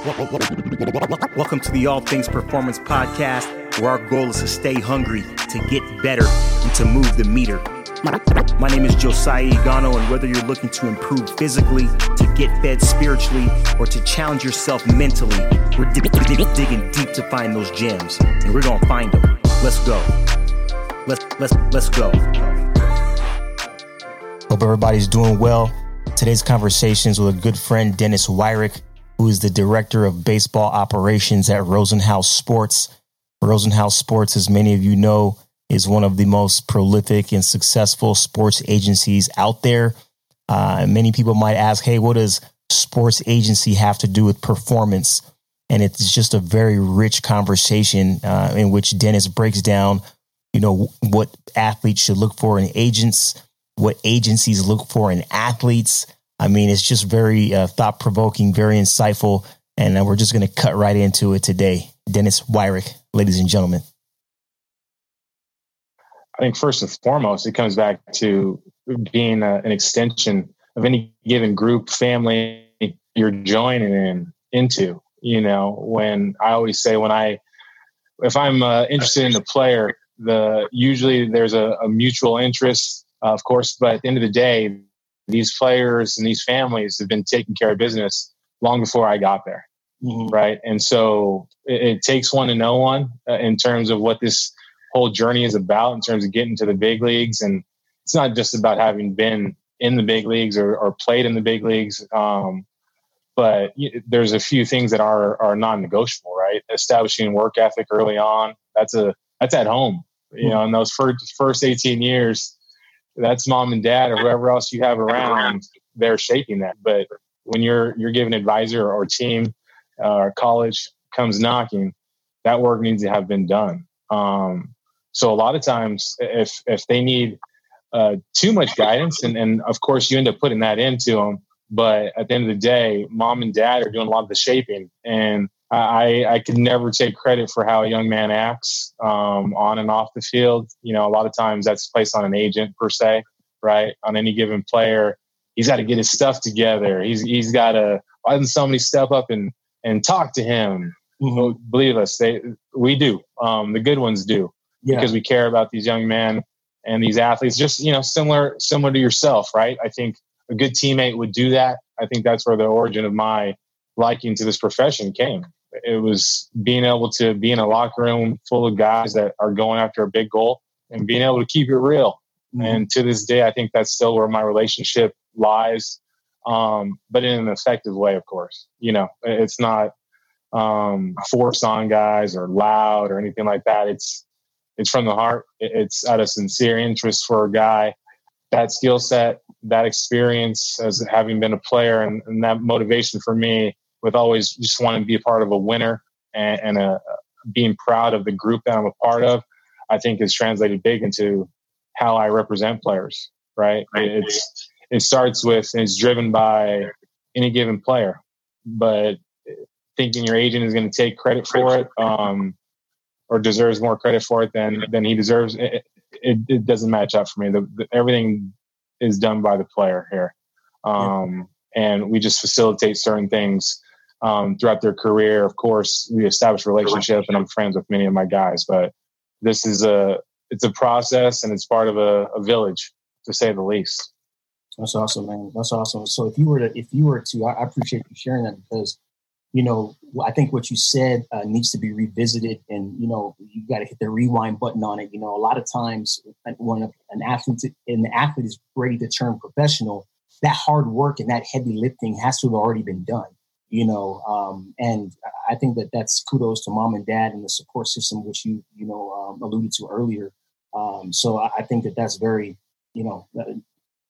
Welcome to the All Things Performance Podcast, where our goal is to stay hungry, to get better, and to move the meter. My name is Josiah Igano, and whether you're looking to improve physically, to get fed spiritually, or to challenge yourself mentally, we're digging deep to find those gems, and we're gonna find them. Let's go. Let's let's let's go. Hope everybody's doing well. Today's conversations with a good friend, Dennis Wyrick who is the director of baseball operations at Rosenhaus Sports. Rosenhaus Sports, as many of you know, is one of the most prolific and successful sports agencies out there. Uh, many people might ask, hey, what does sports agency have to do with performance? And it's just a very rich conversation uh, in which Dennis breaks down, you know, what athletes should look for in agents, what agencies look for in athletes, I mean, it's just very uh, thought provoking, very insightful. And uh, we're just going to cut right into it today. Dennis Wyrick, ladies and gentlemen. I think first and foremost, it comes back to being a, an extension of any given group, family you're joining in into. You know, when I always say when I, if I'm uh, interested in the player, the usually there's a, a mutual interest, uh, of course, but at the end of the day, these players and these families have been taking care of business long before I got there. Mm-hmm. Right. And so it, it, takes one to know one uh, in terms of what this whole journey is about in terms of getting to the big leagues. And it's not just about having been in the big leagues or, or played in the big leagues. Um, but there's a few things that are, are non-negotiable, right? Establishing work ethic early on. That's a, that's at home, you mm-hmm. know, in those first, first 18 years, that's mom and dad or whoever else you have around they're shaping that. But when you're you're given advisor or team uh, or college comes knocking that work needs to have been done. Um, so a lot of times if if they need uh, too much guidance and, and of course you end up putting that into them but at the end of the day mom and dad are doing a lot of the shaping and I, I could never take credit for how a young man acts um, on and off the field. You know, a lot of times that's placed on an agent per se, right? On any given player, he's got to get his stuff together. He's he's got to. Why doesn't somebody step up and and talk to him? Mm-hmm. Believe us, they we do. Um, the good ones do yeah. because we care about these young men and these athletes. Just you know, similar similar to yourself, right? I think a good teammate would do that. I think that's where the origin of my liking to this profession came it was being able to be in a locker room full of guys that are going after a big goal and being able to keep it real. Mm-hmm. And to this day, I think that's still where my relationship lies, um, but in an effective way, of course. You know, it's not um, forced on guys or loud or anything like that. It's it's from the heart. It's out of sincere interest for a guy. That skill set, that experience as having been a player, and, and that motivation for me with always just wanting to be a part of a winner and, and a, being proud of the group that I'm a part of, I think is translated big into how I represent players. Right? It's it starts with it's driven by any given player, but thinking your agent is going to take credit for it um, or deserves more credit for it than than he deserves, it, it, it doesn't match up for me. The, the, everything is done by the player here, um, and we just facilitate certain things um, throughout their career. Of course, we established relationship, and I'm friends with many of my guys. But this is a it's a process, and it's part of a, a village, to say the least. That's awesome, man. That's awesome. So if you were to, if you were to, I appreciate you sharing that because, you know, I think what you said uh, needs to be revisited, and you know, you got to hit the rewind button on it. You know, a lot of times when an athlete, the athlete is ready to turn professional, that hard work and that heavy lifting has to have already been done you know um, and i think that that's kudos to mom and dad and the support system which you you know um, alluded to earlier. Um, so I, I, think that that's very you know uh,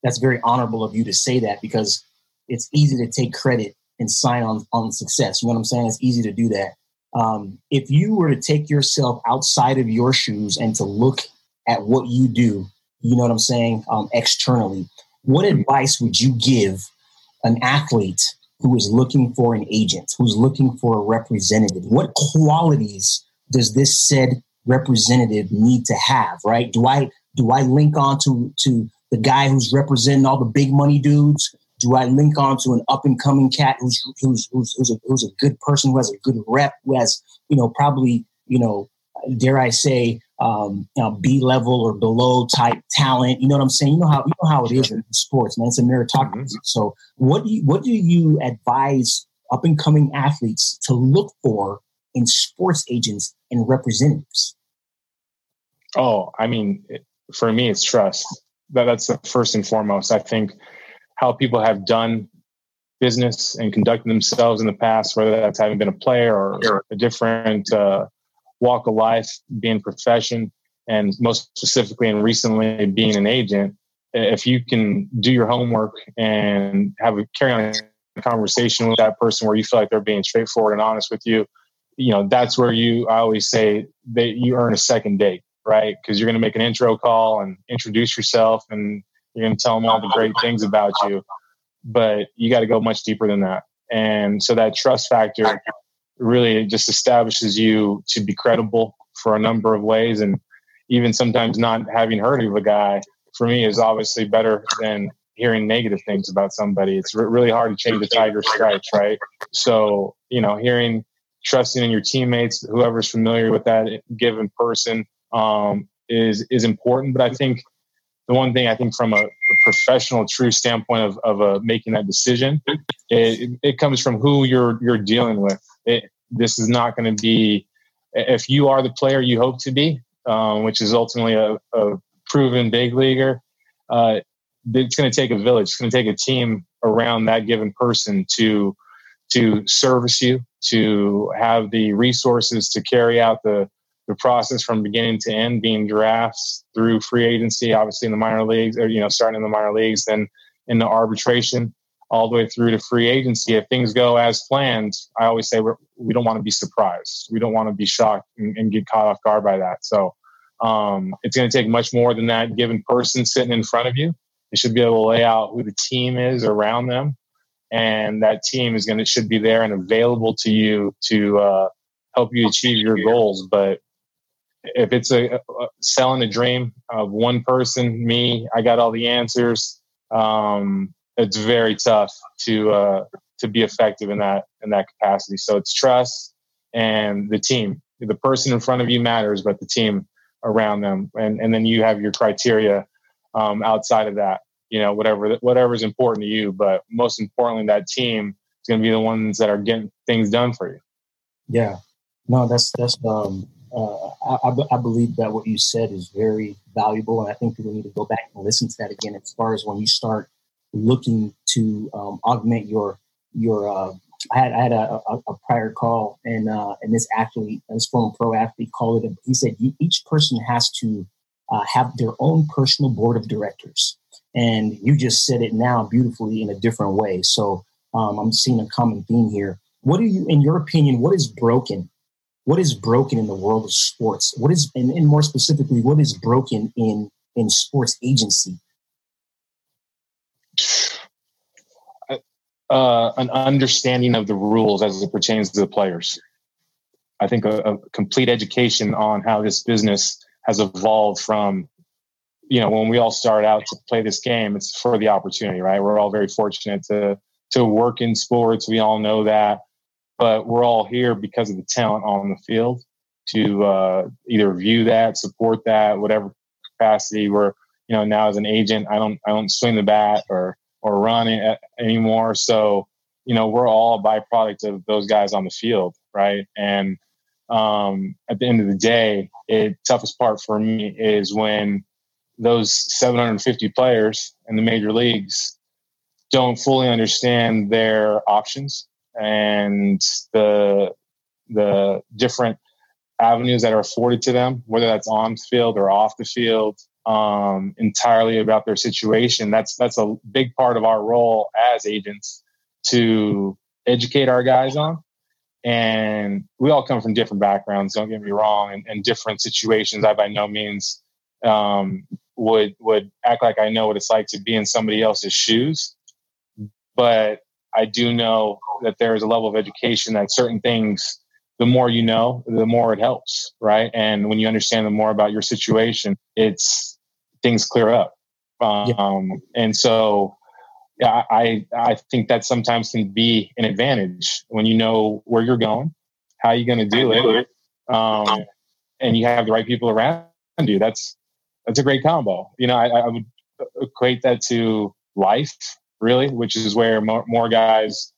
that's very honorable of you to say that because it's easy to take credit and sign on on success. You know what i'm saying? It's easy to do that. Um, if you were to take yourself outside of your shoes and to look at what you do you know what i'm saying um, externally what advice would you give an athlete who is looking for an agent, who's looking for a representative? What qualities does this said representative need to have, right? Do I do I link on to to the guy who's representing all the big money dudes? Do I link on to an up and coming cat who's who's who's who's a, who's a good person who has a good rep who has you know probably you know dare I say um, you know, B level or below type talent. You know what I'm saying? You know how you know how it is in sports, man. It's a meritocracy. Mm-hmm. So what do you what do you advise up and coming athletes to look for in sports agents and representatives? Oh, I mean, for me, it's trust. That, that's the first and foremost. I think how people have done business and conducted themselves in the past, whether that's having been a player or a different uh, walk of life, being profession, and most specifically and recently being an agent, if you can do your homework and have a carry on a conversation with that person where you feel like they're being straightforward and honest with you, you know, that's where you I always say that you earn a second date, right? Because you're going to make an intro call and introduce yourself and you're going to tell them all the great things about you. But you got to go much deeper than that. And so that trust factor really it just establishes you to be credible for a number of ways. And even sometimes not having heard of a guy for me is obviously better than hearing negative things about somebody. It's re- really hard to change the tiger stripes, right? So, you know, hearing, trusting in your teammates, whoever's familiar with that given person, um, is is important. But I think the one thing I think from a, professional, true standpoint of of uh, making that decision, it, it comes from who you're you're dealing with. It, this is not going to be if you are the player you hope to be, um, which is ultimately a, a proven big leaguer. Uh, it's going to take a village. It's going to take a team around that given person to to service you, to have the resources to carry out the the process from beginning to end, being drafts through free agency, obviously in the minor leagues, or you know, starting in the minor leagues, then in the arbitration, all the way through to free agency. If things go as planned, I always say we're, we do not want to be surprised. We don't want to be shocked and, and get caught off guard by that. So um, it's going to take much more than that given person sitting in front of you. You should be able to lay out who the team is around them, and that team is going to should be there and available to you to uh, help you achieve your goals. But if it's a, a, selling a dream of one person, me, I got all the answers. Um, it's very tough to uh, to be effective in that in that capacity. So it's trust and the team. The person in front of you matters, but the team around them, and and then you have your criteria um, outside of that. You know, whatever whatever is important to you, but most importantly, that team is going to be the ones that are getting things done for you. Yeah, no, that's that's um, uh, I, I, believe that what you said is very valuable, and I think people need to go back and listen to that again. As far as when you start looking to um, augment your your. Uh, I had I had a, a, a prior call, and uh, and this athlete, this former pro athlete, called it. He said each person has to uh, have their own personal board of directors, and you just said it now beautifully in a different way. So um, I'm seeing a common theme here. What do you, in your opinion, what is broken? What is broken in the world of sports? What is, and, and more specifically, what is broken in in sports agency? uh, an understanding of the rules as it pertains to the players. I think a, a, complete education on how this business has evolved from, you know, when we all start out to play this game, it's for the opportunity, right? We're all very fortunate to to work in sports. We all know that, but we're all here because of the talent on the field to uh, either view that, support that, whatever capacity. We're, you know, now as an agent, I don't I don't swing the bat or or run anymore. So, you know, we're all a byproduct of those guys on the field, right? And um, at the end of the day, it toughest part for me is when those 750 players in the major leagues don't fully understand their options and the the different avenues that are afforded to them, whether that's on field or off the field, um, entirely about their situation. That's that's a big part of our role as agents to educate our guys on. And we all come from different backgrounds. Don't get me wrong, and, and different situations. I by no means um, would would act like I know what it's like to be in somebody else's shoes, but I do know that there is a level of education that certain things the more you know, the more it helps, right? And when you understand the more about your situation, it's things clear up. Um, yeah. And so yeah, I I think that sometimes can be an advantage when you know where you're going, how you're going to do it, um, and you have the right people around you. That's that's a great combo. You know, I, I would equate that to life, really, which is where more, more guys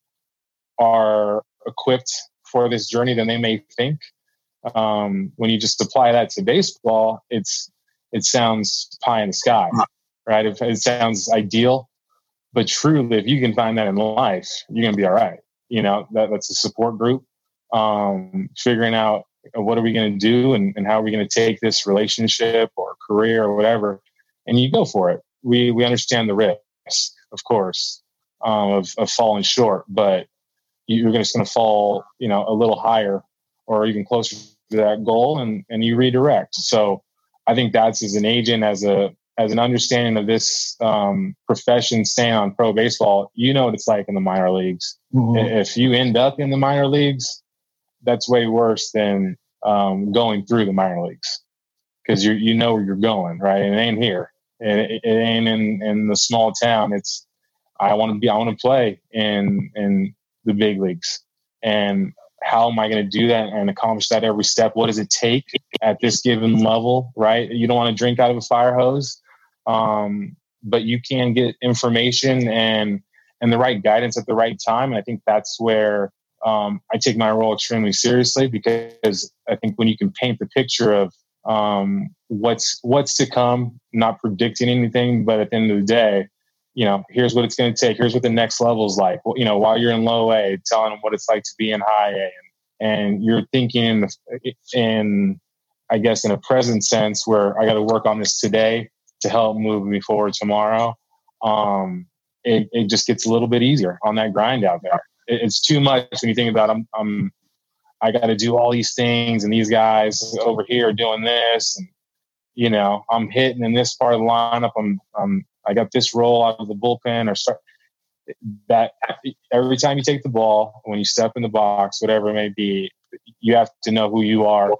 are equipped for this journey than they may think. Um, when you just apply that to baseball, it's it sounds pie in the sky, right? It, it sounds ideal, but truly, if you can find that in life, you're gonna be all right. You know, that, that's a support group. Um, figuring out what are we going to do and, and how are we going to take this relationship or career or whatever, and you go for it. We we understand the risk, of course, um, of of falling short, but you're just going to fall, you know, a little higher or even closer to that goal, and and you redirect. So I think that's as an agent, as a as an understanding of this um, profession, staying on pro baseball, you know what it's like in the minor leagues. Mm-hmm. If you end up in the minor leagues, that's way worse than um, going through the minor leagues because you you know where you're going, right? And it ain't here. It, it ain't in in the small town. It's I want to be. I want to play in in the big leagues. And how am I going to do that and accomplish that every step? What does it take at this given level, right? You don't want to drink out of a fire hose, um, but you can get information and and the right guidance at the right time. And I think that's where um, I take my role extremely seriously because I think when you can paint the picture of um, what's what's to come, not predicting anything, but at the end of the day, you know, here's what it's going to take. Here's what the next level is like. Well, you know, while you're in low A, telling them what it's like to be in high A, and, and you're thinking in, in, I guess, in a present sense where I got to work on this today to help move me forward tomorrow. Um, it, it just gets a little bit easier on that grind out there. It, it's too much when you think about I'm, I'm I got to do all these things, and these guys over here are doing this, and you know, I'm hitting in this part of the lineup. I'm, I'm I got this role out of the bullpen or start that every time you take the ball, when you step in the box, whatever it may be, you have to know who you are,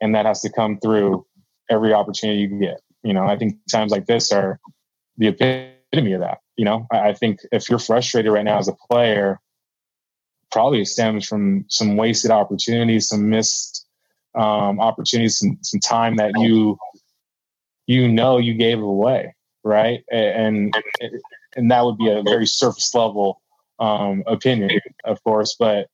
and that has to come through every opportunity you get. You know, I think times like this are the epitome of that. You know, I think if you're frustrated right now as a player, probably stems from some wasted opportunities, some missed um, opportunities, some, some time that you you know you gave away right? And and that would be a very surface level um, opinion, of course. But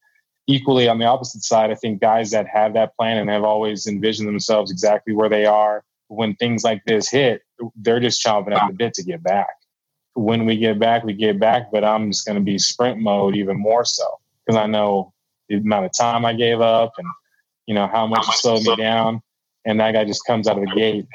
equally on the opposite side, I think guys that have that plan and have always envisioned themselves exactly where they are when things like this hit, they're just chomping at the bit to get back. When we get back, we get back, but I'm just going to be sprint mode even more so because I know the amount of time I gave up and you know how much it slowed me down, and that guy just comes out of the gate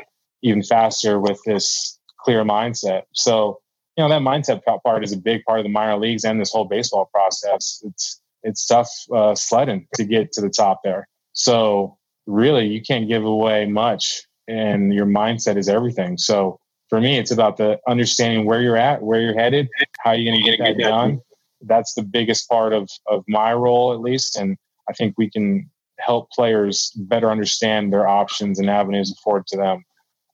even faster with this clear mindset. So, you know, that mindset part is a big part of the minor leagues and this whole baseball process. It's it's tough uh, sledding to get to the top there. So, really, you can't give away much, and your mindset is everything. So, for me, it's about the understanding where you're at, where you're headed, how you're going to get that done. That's the biggest part of of my role, at least, and I think we can help players better understand their options and avenues afforded to them.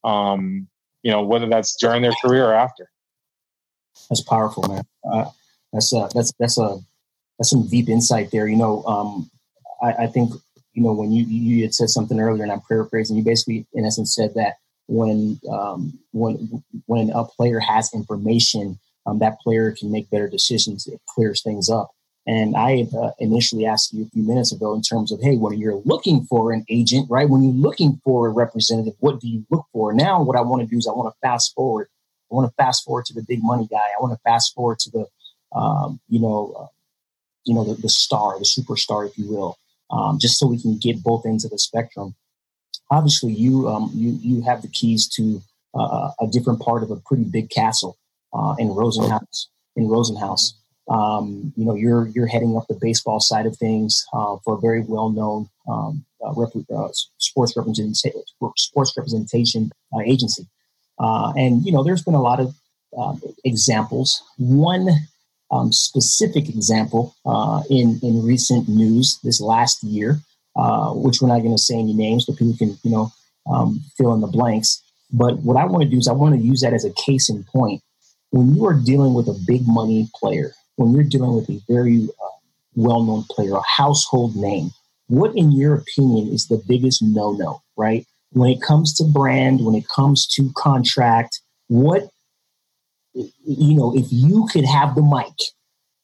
Um, you know, whether that's during their career or after. That's powerful, man. Uh, that's a, that's that's a that's some deep insight there. You know, um, I, I, think you know when you you had said something earlier, and I'm paraphrasing. You basically, in essence, said that when um, when when a player has information, um, that player can make better decisions. It clears things up. And I uh, initially asked you a few minutes ago in terms of, hey, when you're looking for an agent, right? When you're looking for a representative, what do you look for? Now, what I want to do is I want to fast forward. I want to fast forward to the big money guy. I want to fast forward to the, um, you know, uh, you know, the, the, star, the superstar, if you will, um, just so we can get both ends of the spectrum. Obviously, you um, you you have the keys to uh, a different part of a pretty big castle uh, in Rosenhaus. In Rosenhaus. Um, you know, you're you're heading up the baseball side of things uh, for a very well known um, uh, rep- uh, sports representation sports representation uh, agency, uh, and you know, there's been a lot of um, examples. One um, specific example in in recent news this last year, which we're not going to say any names, but people can you know um, fill in the blanks. But what I want to do is I want to use that as a case in point when you are dealing with a big money player, when you're dealing with a very uh, well known player, a household name, what, in your opinion, is the biggest no no, right? When it comes to brand, when it comes to contract, what, you know, if you could have the mic,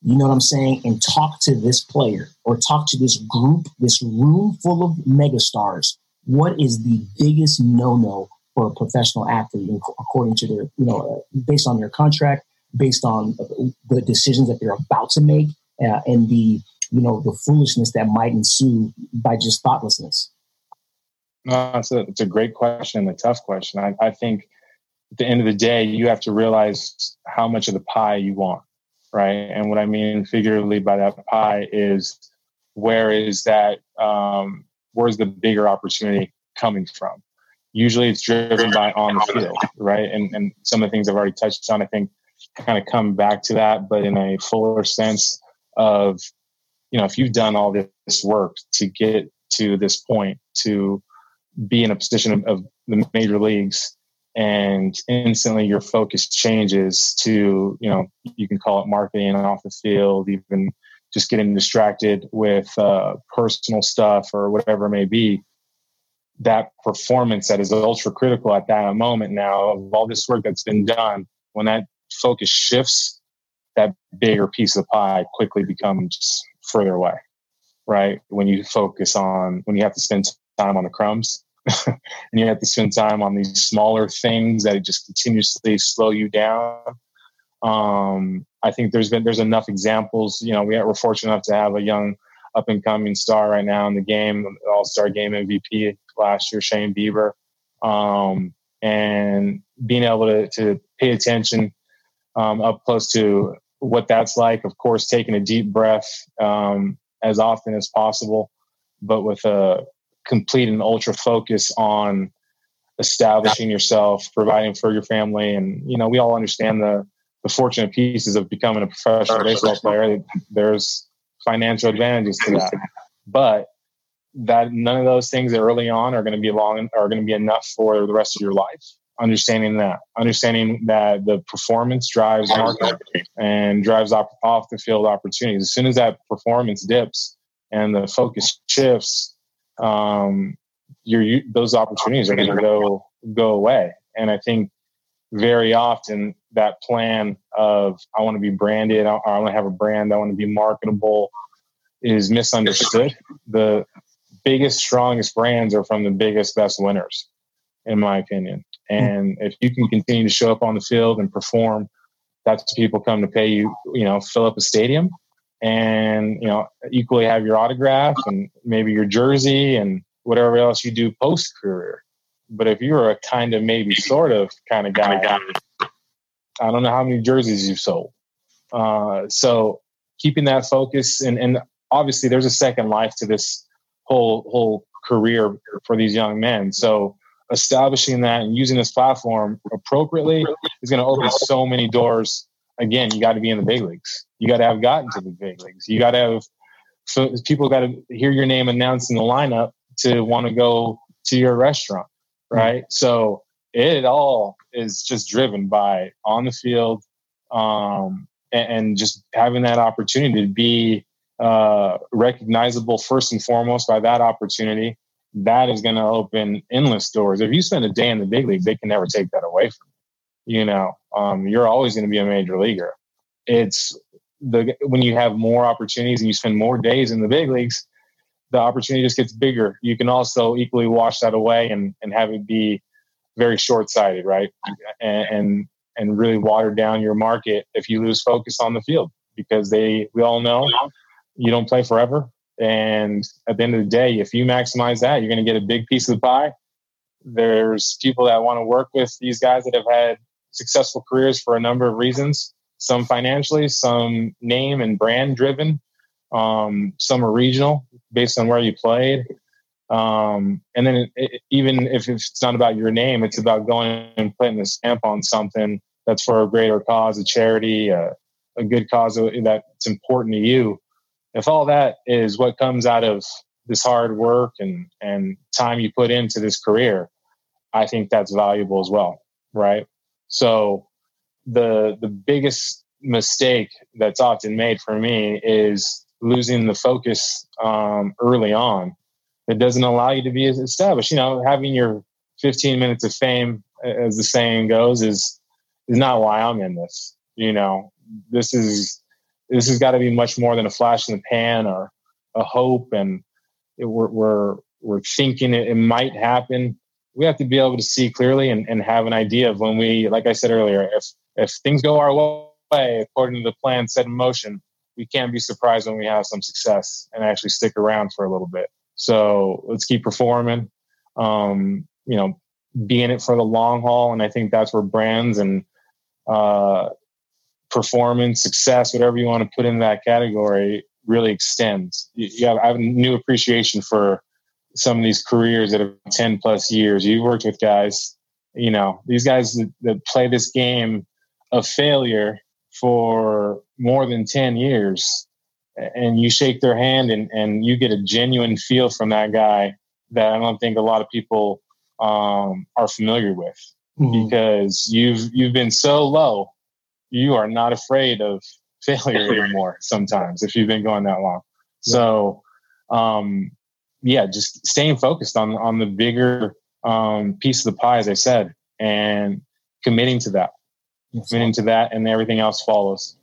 you know what I'm saying, and talk to this player or talk to this group, this room full of megastars, what is the biggest no no for a professional athlete according to their, you know, uh, based on their contract, based on the decisions that they're about to make, uh, and the you know the foolishness that might ensue by just thoughtlessness? No, it's a, it's a great question, a tough question. I, I think at the end of the day, you have to realize how much of the pie you want, right? And what I mean figuratively by that pie is where is that, um, where's the bigger opportunity coming from? Usually it's driven by on the field, right? And, and some of the things I've already touched on, I think kind of come back to that, but in a fuller sense of you know, if you've done all this work to get to this point, to be in a position of, of the major leagues, and instantly your focus changes to, you know, you can call it marketing off the field, even just getting distracted with uh, personal stuff or whatever it may be. That performance that is ultra critical at that moment now of all this work that's been done, when that focus shifts, that bigger piece of pie quickly becomes further away, right? When you focus on, when you have to spend time on the crumbs and you have to spend time on these smaller things that just continuously slow you down. Um, I think there's been, there's enough examples, you know, we we're fortunate enough to have a young up and coming star right now in the game, all star game MVP last year, Shane Bieber. Um, and being able to, to pay attention um, up close to what that's like. Of course, taking a deep breath um, as often as possible, but with a complete and ultra focus on establishing yourself, providing for your family, and you know we all understand the the fortunate pieces of becoming a professional baseball player. There's financial advantages to that, but that none of those things early on are going to be long are going to be enough for the rest of your life understanding that, understanding that the performance drives market and drives off, off the field opportunities. As soon as that performance dips and the focus shifts, um, your those opportunities are going to go go away. And I think very often that plan of I want to be branded, I, I want to have a brand, I want to be marketable, is misunderstood. The biggest, strongest brands are from the biggest, best winners, in my opinion. And if you can continue to show up on the field and perform, that's people come to pay you, you know, fill up a stadium and, you know, equally have your autograph and maybe your jersey and whatever else you do post career. But if you're a kind of maybe sort of kind of guy, I don't know how many jerseys you've sold. Uh, so keeping that focus and, and obviously there's a second life to this whole whole career for these young men. So establishing that and using this platform appropriately is going to open so many doors. Again, you got to be in the big leagues. You got to have gotten to the big leagues. You got to have so people got to hear your name announced in the lineup to want to go to your restaurant, right? Mm-hmm. So it all is just driven by on the field um, and, and, just having that opportunity to be uh, recognizable first and foremost by that opportunity that is going to open endless doors. If you spend a day in the big league, they can never take that away from you. You know, um, you're always going to be a major leaguer. It's the when you have more opportunities and you spend more days in the big leagues, the opportunity just gets bigger. You can also equally wash that away and and have it be very short sighted, right? And, and and really water down your market if you lose focus on the field because they we all know you don't play forever and at the end of the day, if you maximize that, you're going to get a big piece of the pie. There's people that want to work with these guys that have had successful careers for a number of reasons. Some financially, some name and brand driven. Um, some are regional based on where you played. Um, and then it, it, even if it's not about your name, it's about going and putting a stamp on something that's for a greater cause, a charity, a, a good cause that's important to you if all that is what comes out of this hard work and and time you put into this career, I think that's valuable as well, right? So the the biggest mistake that's often made for me is losing the focus um, early on. It doesn't allow you to be established. You know, having your 15 minutes of fame, as the saying goes, is is not why I'm in this. You know, this is this has got to be much more than a flash in the pan or a hope, and it, we're, we're we're thinking it, it might happen. We have to be able to see clearly and, and have an idea of when we, like I said earlier, if if things go our way according to the plan set in motion, we can't be surprised when we have some success and actually stick around for a little bit. So let's keep performing. Um, you know, be in it for the long haul, and I think that's where brands and uh, performance, success, whatever you want to put in that category, really extends. You, you have, I have a new appreciation for some of these careers that have 10 plus years. You've worked with guys, you know, these guys that, that play this game of failure for more than 10 years and you shake their hand and, and you get a genuine feel from that guy that I don't think a lot of people um, are familiar with mm-hmm. because you've you've been so low, you are not afraid of failure anymore. Sometimes if you've been going that long, yeah. so um, yeah, just staying focused on on the bigger um, piece of the pie, as I said, and committing to that. That's awesome. to that, and everything else follows.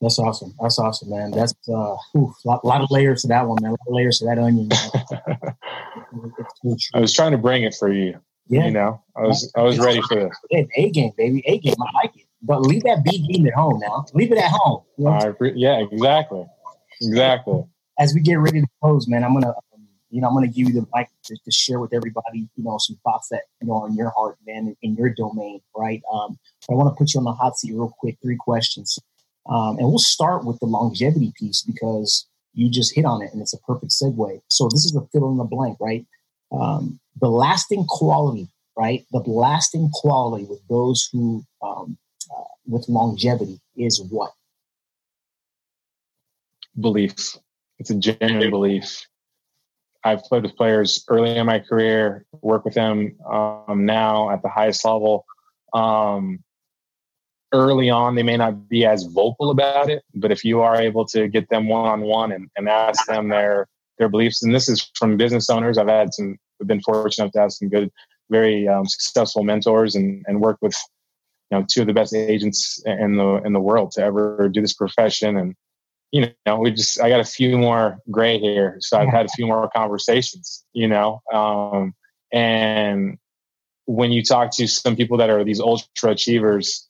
That's awesome. That's awesome, man. That's uh, whew, lot, lot of layers to that one, man. A lot of layers to that onion. I was trying to bring it for you. Yeah. You know, I was I was ready for this. A game, baby. A game. I like it. But leave that B game at home now. Leave it at home. You know uh, yeah, exactly. Exactly. As we get ready to close, man, I'm gonna you know, I'm going to give you the mic to, to, share with everybody, you know, some thoughts that, you know, on your heart, man, in, in your domain, right? Um, I want to put you on the hot seat real quick, three questions. Um, and we'll start with the longevity piece because you just hit on it and it's a perfect segue. So this is a fill in the blank, right? Um, the lasting quality, right? The lasting quality with those who, um, uh, with longevity is what? beliefs. It's a genuine belief I've played with players early in my career, work with them um, now at the highest level. Um, early on, they may not be as vocal about it, but if you are able to get them one on one and ask them their their beliefs, and this is from business owners, I've had some, I've been fortunate to have some good, very um, successful mentors and and work with you know two of the best agents in the in the world to ever do this profession and you know, we just I got a few more gray here, so I've had a few more conversations, you know, um, and when you talk to some people that are these ultra achievers,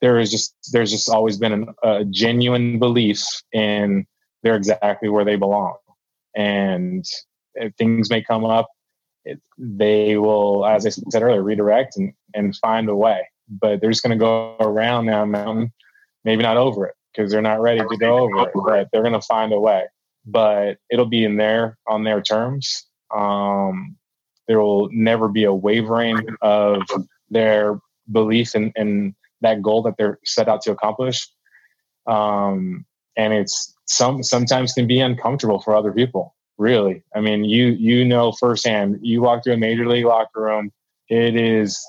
there is just there's just always been an, a genuine belief in they're exactly where they belong, and things may come up, it, they will, as I said earlier, redirect and and find a way. But they're just going to go around that mountain, maybe not over it because they're not ready to go over it, but they're going to find a way. But it'll be in there on their terms. Um, there will never be a wavering of their belief in, in that goal that they're set out to accomplish. Um, and it's some sometimes can be uncomfortable for other people. Really, I mean, you you know firsthand. You walk through a major league locker room. It is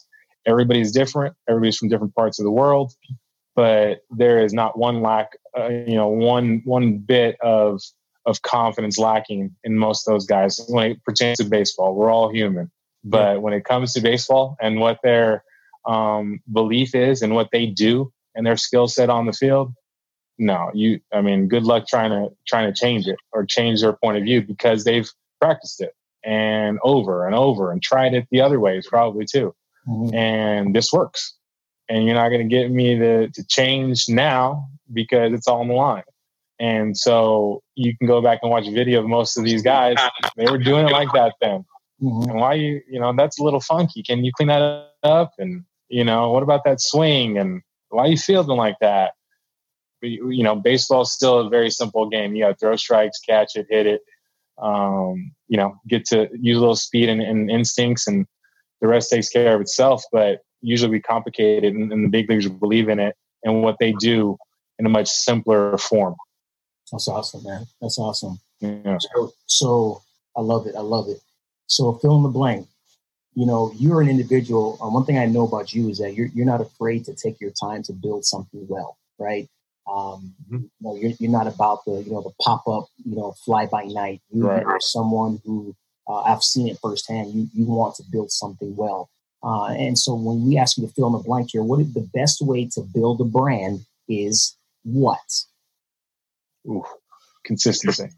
everybody's different. Everybody's from different parts of the world but there is not one lack, uh, you know, one one bit of of confidence lacking in most of those guys when it pertains to baseball. We're all human, but yeah. when it comes to baseball and what their um, belief is and what they do and their skill set on the field, no, you. I mean, good luck trying to trying to change it or change their point of view because they've practiced it and over and over and tried it the other ways probably too, mm-hmm. and this works and you're not going to get me to, to change now because it's all on the line. And so you can go back and watch a video of most of these guys. They were doing it like that then. Mm-hmm. And why you, you know, that's a little funky. Can you clean that up? And, you know, what about that swing? And why are you fielding like that? You know, baseball is still a very simple game. You got to throw strikes, catch it, hit it. Um, you know, get to use a little speed and, and instincts, and the rest takes care of itself. But usually be complicated, and, and the big leaguers believe in it and what they do in a much simpler form. That's awesome, man. That's awesome. Yeah. So, so I love it. I love it. So fill in the blank. you know, you're an individual. Uh, one thing I know about you is that you're you're not afraid to take your time to build something well, right? Um, mm-hmm. You know, you're, you're not about the you know the pop up, you know, fly by night. You, right. are someone who uh, I've seen it firsthand. You you want to build something well, uh, and so when we ask you to fill in the blank here, what is the best way to build a brand is what? Ooh, consistency.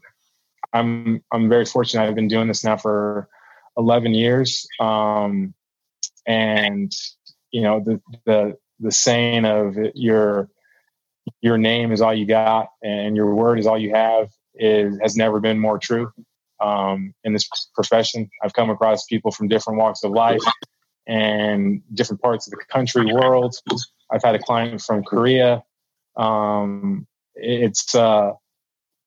I'm I'm very fortunate. I've been doing this now for 11 years. Um, and you know the the the saying of your your name is all you got and your word is all you have is has never been more true um, in this profession. I've come across people from different walks of life and different parts of the country, world. I've had a client from Korea. Um, it's uh,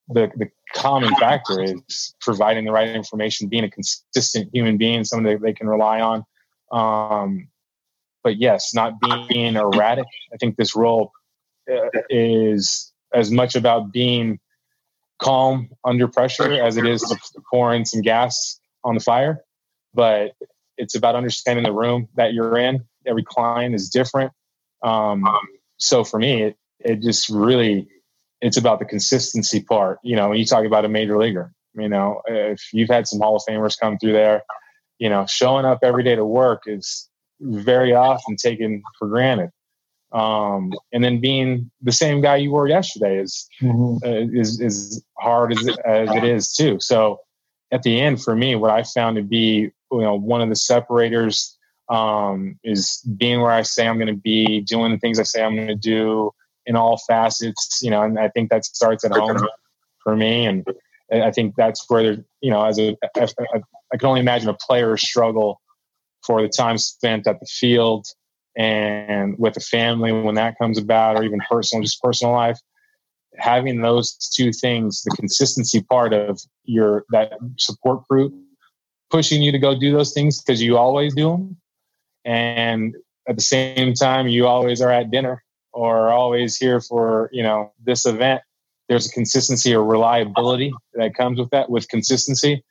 the the common factor is providing the right information, being a consistent human being, someone that they can rely on. Um, but yes, not being erratic. I think this role uh, is as much about being calm under pressure as it is pouring some gas on the fire. But it's about understanding the room that you're in. Every client is different. Um, so for me, it, it just really it's about the consistency part. You know, when you talk about a major leaguer, you know, if you've had some Hall of Famers come through there, you know, showing up every day to work is very often taken for granted. Um, and then being the same guy you were yesterday is mm-hmm. uh, is is hard as, as it is too. So at the end, for me, what I found to be you know one of the separators um, is being where I say I'm going to be, doing the things I say I'm going to do, in all facets, you know, and I think that starts at home for me. And I think that's where there, you know, as a, I can only imagine a player struggle for the time spent at the field and with the family when that comes about, or even personal, just personal life. Having those two things, the consistency part of your that support group pushing you to go do those things because you always do them, and at the same time you always are at dinner or always here for you know this event. There's a consistency or reliability that comes with that with consistency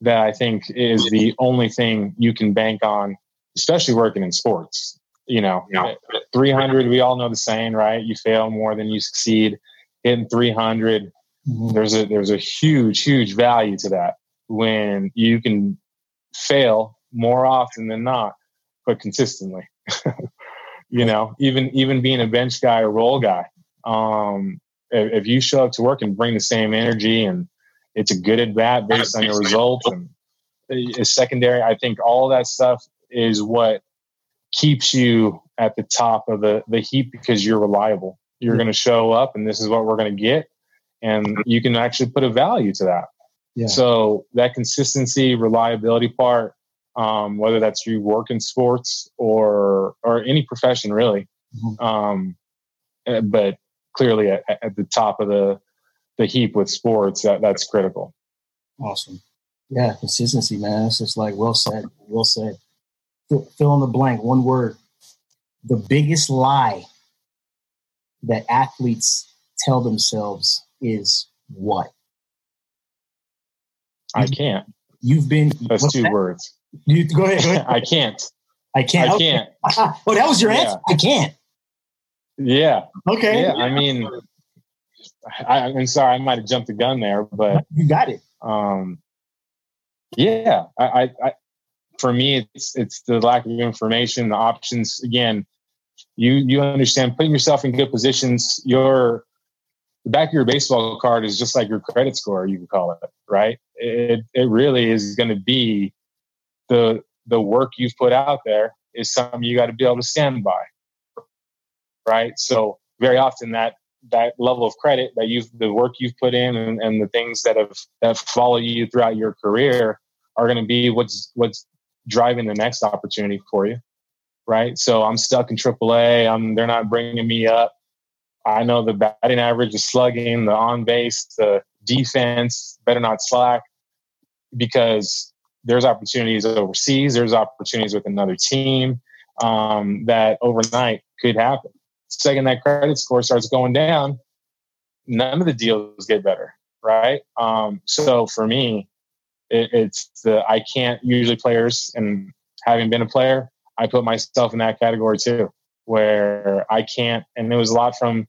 that i think is the only thing you can bank on especially working in sports you know. Yeah. 300 we all know the saying right? You fail more than you succeed. Hitting 300 mm-hmm. there's a there's a huge huge value to that when you can fail more often than not but consistently you know, even even being a bench guy or role guy. Um, if, if, you show up to work and bring the same energy and it's a good at bat based on your results and is secondary, I think all that stuff is what keeps you at the top of the, the heap because you're reliable. You're mm-hmm. going to show up and this is what we're going to get. And you can actually put a value to that. Yeah. So that consistency, reliability part um, whether that's you work in sports or or any profession really. Mm-hmm. Um, eh, but clearly at, at, the top of the the heap with sports, that that's critical. Awesome. Yeah, consistency, man. It's just like well said. Well said. Fill in the blank. One word. The biggest lie that athletes tell themselves is what? I can't. You've been. That's two that? words. You go ahead. Go ahead. I can't. I can't. I can't. oh, that was your yeah. answer. I can't. Yeah. Okay. Yeah. I mean, I, am sorry, I might have jumped the gun there, but you got it. Um, yeah. I, I, I, for me, it's it's the lack of information, the options. Again, you you understand putting yourself in good positions. Your the back of your baseball card is just like your credit score. You can call it right. It it really is going to be the the work you've put out there is something you got to be able to stand by right so very often that that level of credit that you've the work you've put in and, and the things that have that follow you throughout your career are going to be what's what's driving the next opportunity for you right so i'm stuck in aaa i'm they're not bringing me up i know the batting average the slugging the on base the defense better not slack because there's opportunities overseas, there's opportunities with another team um, that overnight could happen. Second, that credit score starts going down, none of the deals get better, right? Um, so for me, it, it's the I can't usually players, and having been a player, I put myself in that category too, where I can't. And it was a lot from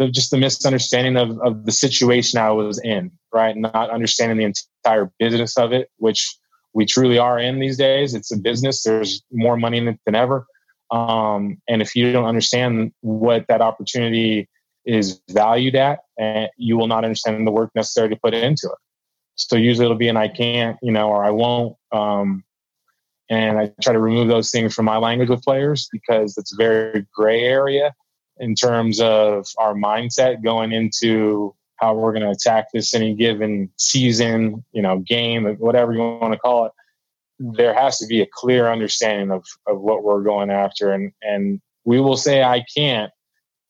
the, just the misunderstanding of, of the situation I was in, right? Not understanding the entire business of it, which we truly are in these days. It's a business. There's more money in it than ever. Um, and if you don't understand what that opportunity is valued at, and you will not understand the work necessary to put into it. So usually it'll be an I can't, you know, or I won't. Um, and I try to remove those things from my language with players because it's a very gray area in terms of our mindset going into how we're going to attack this any given season, you know, game, whatever you want to call it. There has to be a clear understanding of, of what we're going after. And, and we will say, I can't,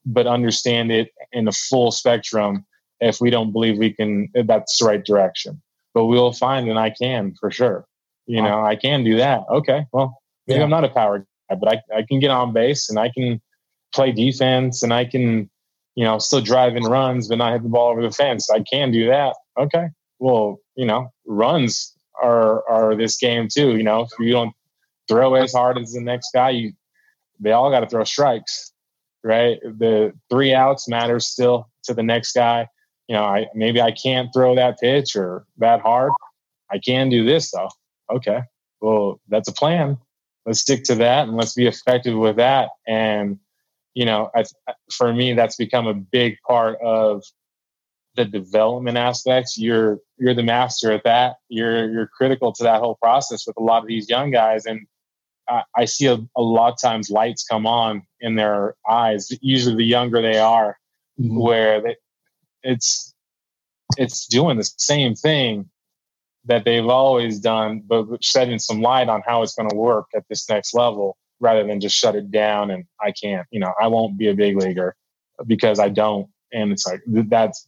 but understand it in the full spectrum if we don't believe we can, that's the right direction. But we'll find an I can for sure. You know, I can do that. Okay, well, maybe yeah. I'm not a power guy, but I, I can get on base and I can play defense and I can, you know, still drive in runs, but not hit the ball over the fence. I can do that. Okay. Well, you know, runs are are this game too. You know, if you don't throw as hard as the next guy, you they all got to throw strikes, right? The three outs matters still to the next guy. You know, I maybe I can't throw that pitch or that hard. I can do this though. Okay, well that's a plan. Let's stick to that and let's be effective with that. And you know, I, for me, that's become a big part of the development aspects. You're you're the master at that. You're you're critical to that whole process with a lot of these young guys, and I, I see a, a, lot of times lights come on in their eyes. Usually, the younger they are, mm-hmm. where they, it's it's doing the same thing that they've always done, but shedding some light on how it's going to work at this next level rather than just shut it down and I can't, you know, I won't be a big leaguer because I don't. And it's like, that's,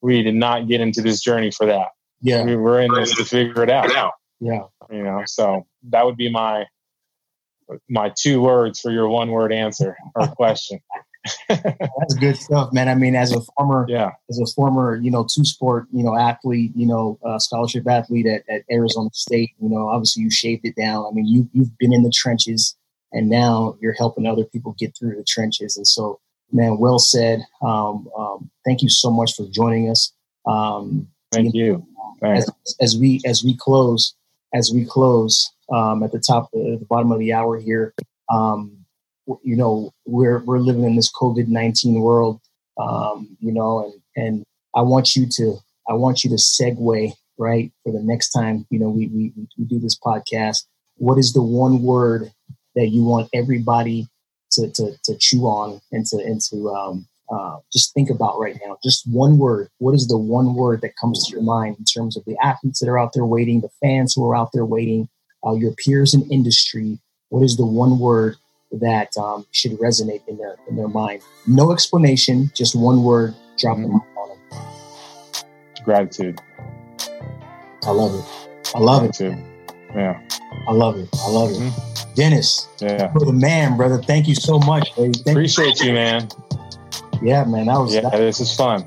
we did not get into this journey for that. Yeah. We were in this to figure it out. Yeah. You know, so that would be my, my two words for your one word answer or question. That's good stuff, man. I mean, as a former, yeah, as a former, you know, two sport, you know, athlete, you know, uh, scholarship athlete at, at Arizona State, you know, obviously you shaved it down. I mean, you you've been in the trenches and now you're helping other people get through the trenches. And so, man, well said. Um, um, thank you so much for joining us. Um, thank you. As, as, we as we close, as we close um, at the top, at the bottom of the hour here, um, you know, we're we're living in this COVID nineteen world, um, you know, and and I want you to I want you to segue right for the next time you know we we, we do this podcast. What is the one word that you want everybody to, to, to chew on and to, and to um, uh, just think about right now. Just one word. What is the one word that comes to your mind in terms of the athletes that are out there waiting, the fans who are out there waiting, uh, your peers in industry? What is the one word that um, should resonate in their in their mind? No explanation, just one word. Drop mm-hmm. them on them. Gratitude. I love it. I love Gratitude. it. Yeah. I love it. I love it. Mm-hmm. Dennis, yeah, the man, brother. Thank you so much. Appreciate you, man. Yeah, man. That was yeah. That, this is fun.